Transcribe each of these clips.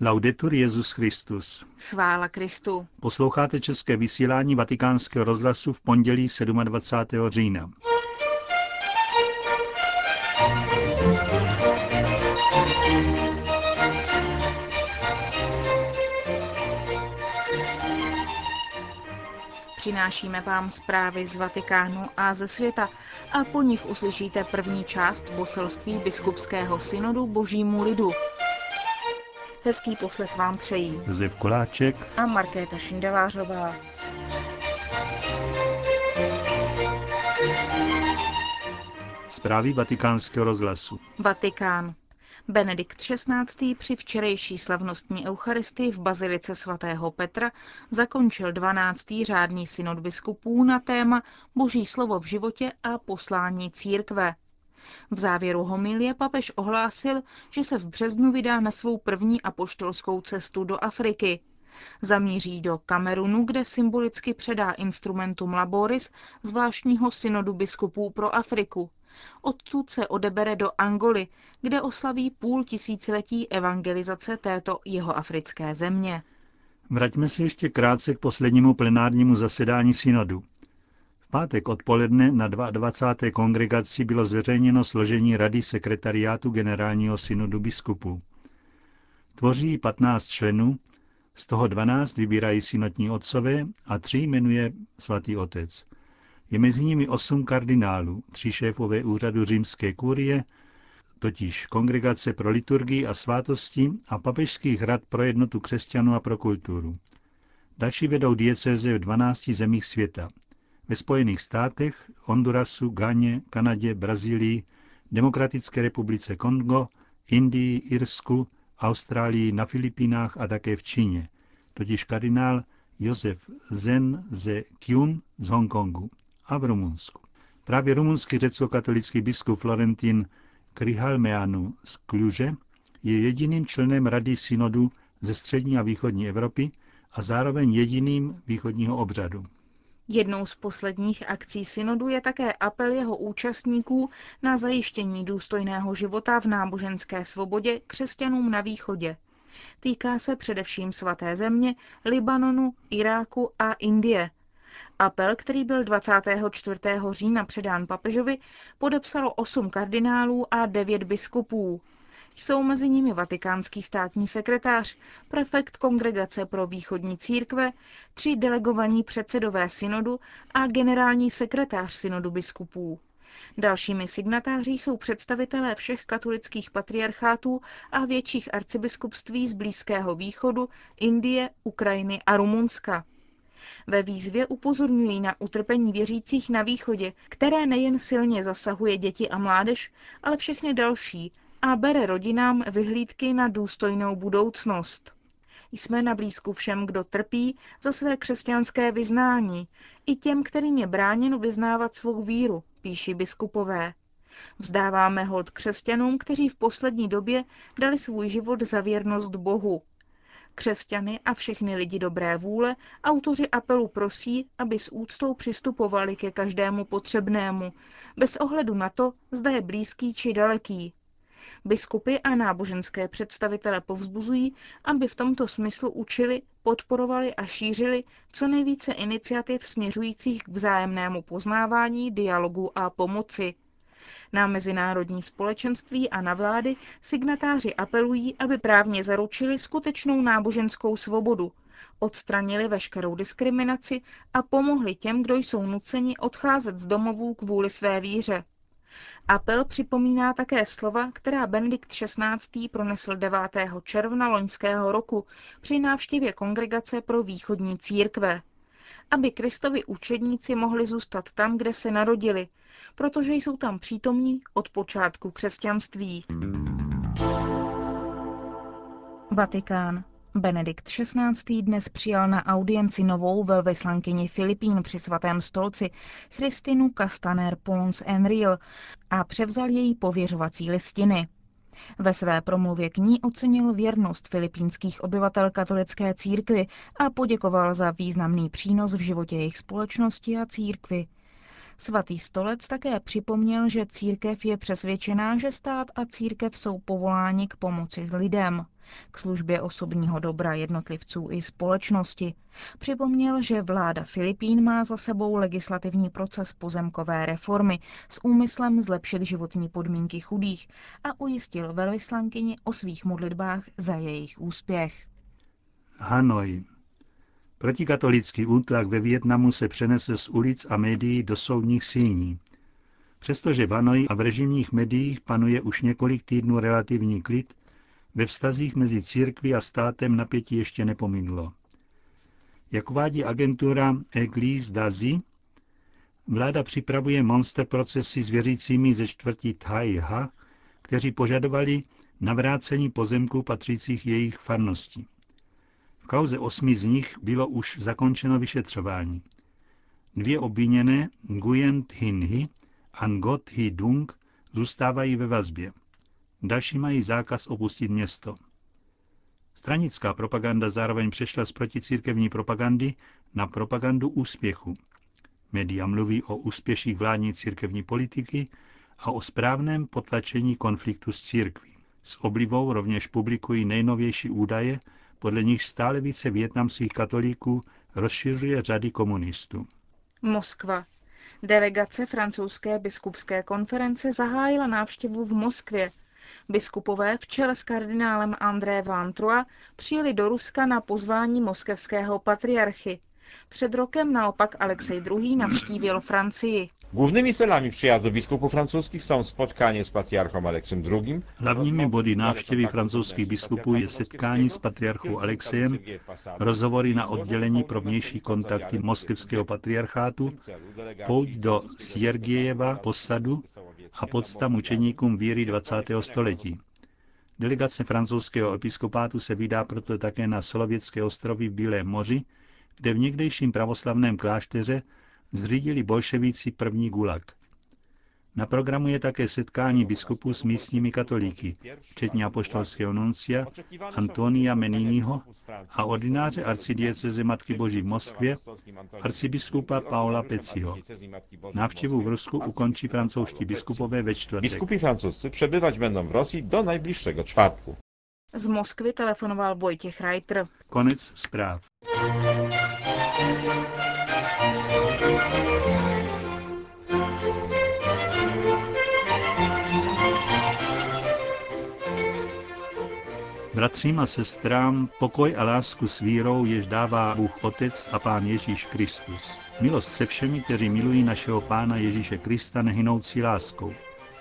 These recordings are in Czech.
Laudetur Jezus Christus. Chvála Kristu. Posloucháte české vysílání Vatikánského rozhlasu v pondělí 27. října. Přinášíme vám zprávy z Vatikánu a ze světa a po nich uslyšíte první část poselství biskupského synodu Božímu lidu. Hezký poslech vám přejí Josef Koláček a Markéta Šindelářová. Zprávy vatikánského rozhlasu. Vatikán. Benedikt XVI. při včerejší slavnostní eucharistii v Bazilice svatého Petra zakončil 12. řádný synod biskupů na téma Boží slovo v životě a poslání církve. V závěru homilie papež ohlásil, že se v březnu vydá na svou první apoštolskou cestu do Afriky. Zamíří do Kamerunu, kde symbolicky předá instrumentum laboris zvláštního synodu biskupů pro Afriku. Odtud se odebere do Angoly, kde oslaví půl tisíciletí evangelizace této jihoafrické země. Vraťme se ještě krátce k poslednímu plenárnímu zasedání synodu. Pátek odpoledne na 22. kongregaci bylo zveřejněno složení Rady sekretariátu generálního synodu biskupů. Tvoří 15 členů, z toho 12 vybírají synodní otcové a tři jmenuje svatý otec. Je mezi nimi osm kardinálů, tři šéfové úřadu římské kurie, totiž Kongregace pro liturgii a svátosti a papežských rad pro jednotu křesťanů a pro kulturu. Další vedou diecéze v 12 zemích světa. Ve Spojených státech, Hondurasu, Ghaně, Kanadě, Brazílii, Demokratické republice Kongo, Indii, Irsku, Austrálii, na Filipínách a také v Číně, totiž kardinál Josef Zen ze Kyun z Hongkongu a v Rumunsku. Právě rumunský řecko-katolický biskup Florentin Krihalmeanu z Kluže je jediným členem Rady synodu ze střední a východní Evropy a zároveň jediným východního obřadu. Jednou z posledních akcí synodu je také apel jeho účastníků na zajištění důstojného života v náboženské svobodě křesťanům na východě. Týká se především svaté země, Libanonu, Iráku a Indie. Apel, který byl 24. října předán papežovi, podepsalo osm kardinálů a devět biskupů. Jsou mezi nimi vatikánský státní sekretář, prefekt Kongregace pro východní církve, tři delegovaní předsedové synodu a generální sekretář synodu biskupů. Dalšími signatáři jsou představitelé všech katolických patriarchátů a větších arcibiskupství z Blízkého východu, Indie, Ukrajiny a Rumunska. Ve výzvě upozorňují na utrpení věřících na východě, které nejen silně zasahuje děti a mládež, ale všechny další a bere rodinám vyhlídky na důstojnou budoucnost. Jsme na blízku všem, kdo trpí za své křesťanské vyznání, i těm, kterým je bráněno vyznávat svou víru, píší biskupové. Vzdáváme hold křesťanům, kteří v poslední době dali svůj život za věrnost Bohu, křesťany a všechny lidi dobré vůle, autoři apelu prosí, aby s úctou přistupovali ke každému potřebnému, bez ohledu na to, zda je blízký či daleký. Biskupy a náboženské představitele povzbuzují, aby v tomto smyslu učili, podporovali a šířili co nejvíce iniciativ směřujících k vzájemnému poznávání, dialogu a pomoci. Na mezinárodní společenství a na vlády signatáři apelují, aby právně zaručili skutečnou náboženskou svobodu, odstranili veškerou diskriminaci a pomohli těm, kdo jsou nuceni odcházet z domovů kvůli své víře. Apel připomíná také slova, která Benedikt XVI. pronesl 9. června loňského roku při návštěvě Kongregace pro východní církve aby Kristovi učedníci mohli zůstat tam, kde se narodili, protože jsou tam přítomní od počátku křesťanství. Vatikán. Benedikt XVI. dnes přijal na audienci novou velvyslankyni Filipín při svatém stolci Christinu Castaner Pons Enril a převzal její pověřovací listiny. Ve své promluvě k ní ocenil věrnost filipínských obyvatel katolické církvy a poděkoval za významný přínos v životě jejich společnosti a církvy. Svatý stolec také připomněl, že církev je přesvědčená, že stát a církev jsou povoláni k pomoci s lidem. K službě osobního dobra jednotlivců i společnosti. Připomněl, že vláda Filipín má za sebou legislativní proces pozemkové reformy s úmyslem zlepšit životní podmínky chudých a ujistil velvyslankyni o svých modlitbách za jejich úspěch. Hanoj. Protikatolický útlak ve Větnamu se přenese z ulic a médií do soudních síní. Přestože v Hanoji a v režimních médiích panuje už několik týdnů relativní klid, ve vztazích mezi církví a státem napětí ještě nepominulo. Jak uvádí agentura Eglise Dazi, vláda připravuje monster procesy s věřícími ze čtvrtí Thaiha, kteří požadovali navrácení pozemků patřících jejich farnosti. V kauze osmi z nich bylo už zakončeno vyšetřování. Dvě obviněné, Nguyen Hin Hi a Ngot Hi Dung, zůstávají ve vazbě. Další mají zákaz opustit město. Stranická propaganda zároveň přešla z proticírkevní propagandy na propagandu úspěchu. Média mluví o úspěších vládní církevní politiky a o správném potlačení konfliktu s církví. S oblibou rovněž publikují nejnovější údaje, podle nich stále více větnamských katolíků rozšiřuje řady komunistů. Moskva. Delegace francouzské biskupské konference zahájila návštěvu v Moskvě, Biskupové v čele s kardinálem André Van Trua přijeli do Ruska na pozvání moskevského patriarchy. Před rokem naopak Alexej II. navštívil Francii. Głównymi celami przyjazdu biskupów francuských jsou spotkanie s patriarchou Alexem II. Hlavními body návštěvy francouzských biskupů je setkání s patriarchou Alexejem, rozhovory na oddělení pro vnější kontakty moskevského patriarchátu, pouť do Siergiejeva posadu a podsta mučeníkům víry 20. století. Delegace francouzského episkopátu se vydá proto také na Solovětské ostrovy v Bílém moři, kde v někdejším pravoslavném klášteře zřídili bolševíci první gulag. Na programu je také setkání biskupů s místními katolíky, včetně apoštolského nuncia Antonia Meniniho a ordináře arcidieceze Matky Boží v Moskvě, arcibiskupa Paula Peciho. Návštěvu v Rusku ukončí francouzští biskupové ve čtvrtek. Biskupi francuscy przebywać będą w Rosji do najbliższego czwartku. Z Moskvy telefonoval Vojtěch Reiter. Konec zpráv. Bratřím a sestrám, pokoj a lásku s vírou, jež dává Bůh Otec a Pán Ježíš Kristus. Milost se všemi, kteří milují našeho Pána Ježíše Krista nehynoucí láskou.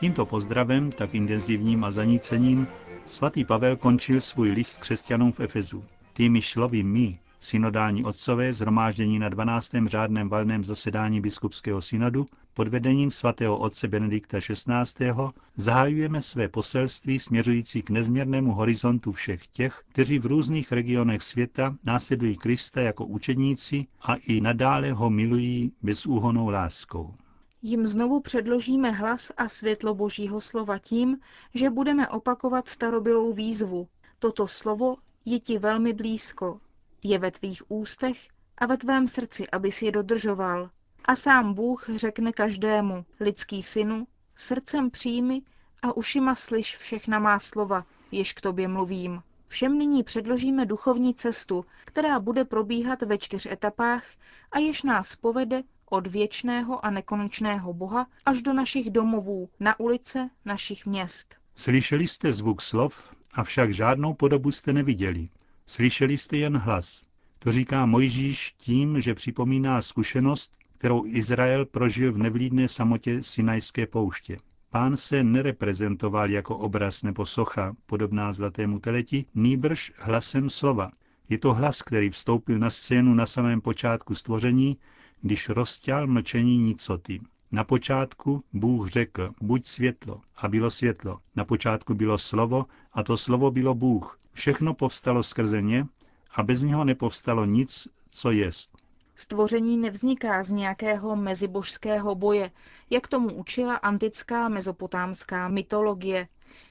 Tímto pozdravem, tak intenzivním a zanícením, svatý Pavel končil svůj list křesťanům v Efezu. Tými slovy my, synodální otcové, zhromáždění na 12. řádném valném zasedání biskupského synodu pod vedením svatého otce Benedikta XVI. zahajujeme své poselství směřující k nezměrnému horizontu všech těch, kteří v různých regionech světa následují Krista jako učedníci a i nadále ho milují bezúhonou láskou. Jim znovu předložíme hlas a světlo Božího slova tím, že budeme opakovat starobylou výzvu. Toto slovo je ti velmi blízko, je ve tvých ústech a ve tvém srdci, aby si je dodržoval. A sám Bůh řekne každému, lidský synu, srdcem přijmi a ušima slyš všechna má slova, jež k tobě mluvím. Všem nyní předložíme duchovní cestu, která bude probíhat ve čtyř etapách a jež nás povede od věčného a nekonečného Boha až do našich domovů, na ulice našich měst. Slyšeli jste zvuk slov, avšak žádnou podobu jste neviděli. Slyšeli jste jen hlas. To říká Mojžíš tím, že připomíná zkušenost, kterou Izrael prožil v nevlídné samotě Sinajské pouště. Pán se nereprezentoval jako obraz nebo socha, podobná zlatému teleti, nýbrž hlasem slova. Je to hlas, který vstoupil na scénu na samém počátku stvoření, když rozťal mlčení nicoty. Na počátku Bůh řekl, buď světlo, a bylo světlo. Na počátku bylo slovo, a to slovo bylo Bůh. Všechno povstalo skrze ně a bez něho nepovstalo nic, co jest. Stvoření nevzniká z nějakého mezibožského boje, jak tomu učila antická mezopotámská mytologie,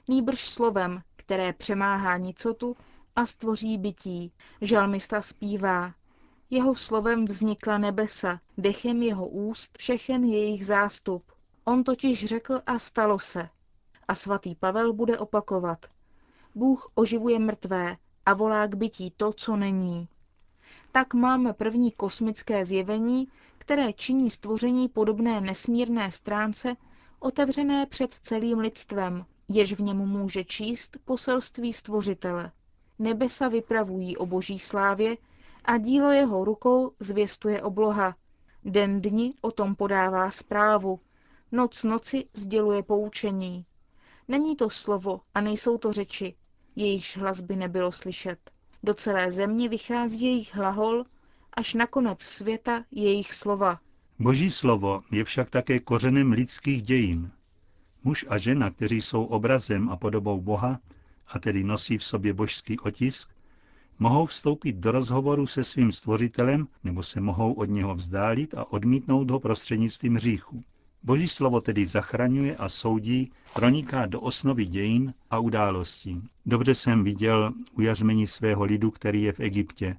nýbrž slovem, které přemáhá nicotu a stvoří bytí. Žalmista zpívá. Jeho slovem vznikla nebesa, dechem jeho úst všechen jejich zástup. On totiž řekl a stalo se. A svatý Pavel bude opakovat. Bůh oživuje mrtvé a volá k bytí to, co není. Tak máme první kosmické zjevení, které činí stvoření podobné nesmírné stránce, otevřené před celým lidstvem, jež v něm může číst poselství stvořitele. Nebesa vypravují o boží slávě a dílo jeho rukou zvěstuje obloha. Den dni o tom podává zprávu, noc noci sděluje poučení. Není to slovo a nejsou to řeči, jejichž hlas by nebylo slyšet. Do celé země vychází jejich hlahol, až na konec světa jejich slova. Boží slovo je však také kořenem lidských dějin. Muž a žena, kteří jsou obrazem a podobou Boha, a tedy nosí v sobě božský otisk, mohou vstoupit do rozhovoru se svým stvořitelem nebo se mohou od něho vzdálit a odmítnout ho prostřednictvím hříchu. Boží slovo tedy zachraňuje a soudí, proniká do osnovy dějin a událostí. Dobře jsem viděl ujařmení svého lidu, který je v Egyptě.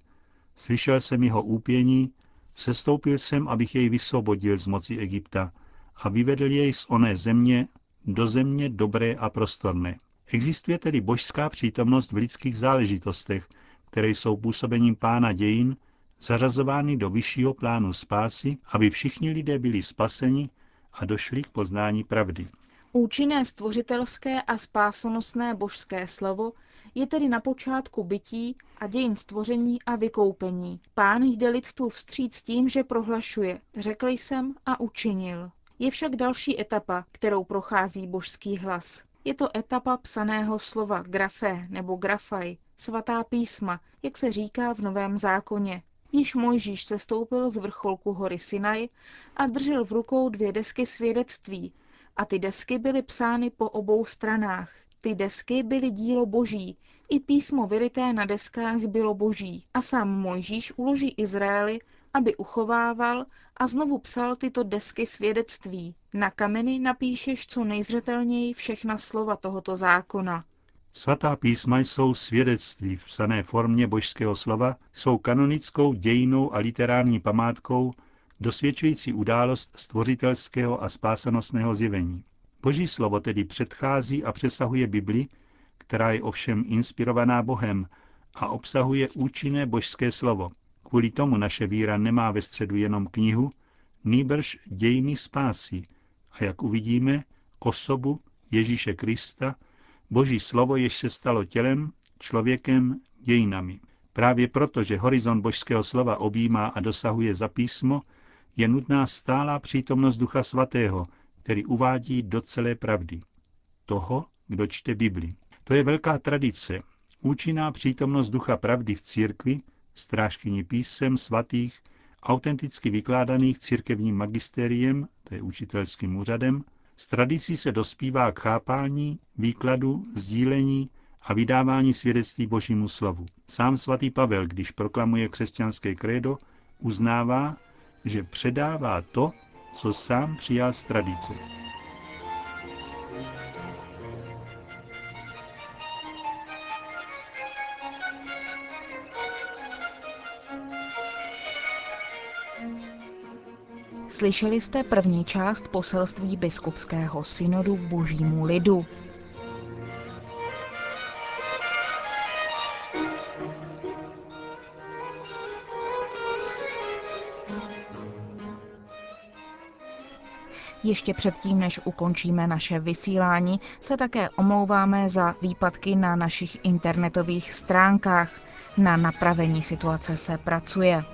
Slyšel jsem jeho úpění, sestoupil jsem, abych jej vysvobodil z moci Egypta a vyvedl jej z oné země do země dobré a prostorné. Existuje tedy božská přítomnost v lidských záležitostech, které jsou působením pána dějin, zařazovány do vyššího plánu spásy, aby všichni lidé byli spaseni a došli k poznání pravdy. Účinné stvořitelské a spásonosné božské slovo je tedy na počátku bytí a dějin stvoření a vykoupení. Pán jde lidstvu vstříc tím, že prohlašuje, řekl jsem a učinil. Je však další etapa, kterou prochází božský hlas. Je to etapa psaného slova grafé nebo grafaj, svatá písma, jak se říká v Novém zákoně. Již Mojžíš se stoupil z vrcholku hory Sinaj a držel v rukou dvě desky svědectví. A ty desky byly psány po obou stranách. Ty desky byly dílo boží, i písmo vyryté na deskách bylo boží. A sám Mojžíš uloží Izraeli, aby uchovával a znovu psal tyto desky svědectví. Na kameny napíšeš co nejzřetelněji všechna slova tohoto zákona. Svatá písma jsou svědectví v psané formě božského slova, jsou kanonickou dějinou a literární památkou, dosvědčující událost stvořitelského a spásanostného zjevení. Boží slovo tedy předchází a přesahuje Bibli, která je ovšem inspirovaná Bohem a obsahuje účinné božské slovo. Kvůli tomu naše víra nemá ve středu jenom knihu, nýbrž dějiny spásy a jak uvidíme, osobu Ježíše Krista, Boží slovo, jež se stalo tělem, člověkem, dějinami. Právě proto, že horizont božského slova objímá a dosahuje za písmo, je nutná stálá přítomnost Ducha Svatého, který uvádí do celé pravdy. Toho, kdo čte Bibli. To je velká tradice, účinná přítomnost Ducha pravdy v církvi, strážkyní písem svatých, autenticky vykládaných církevním magisteriem, to je učitelským úřadem, s tradicí se dospívá k chápání, výkladu, sdílení a vydávání svědectví Božímu slovu. Sám svatý Pavel, když proklamuje křesťanské krédo, uznává, že předává to, co sám přijal z tradice. Slyšeli jste první část poselství biskupského synodu božímu lidu. Ještě předtím, než ukončíme naše vysílání, se také omlouváme za výpadky na našich internetových stránkách. Na napravení situace se pracuje.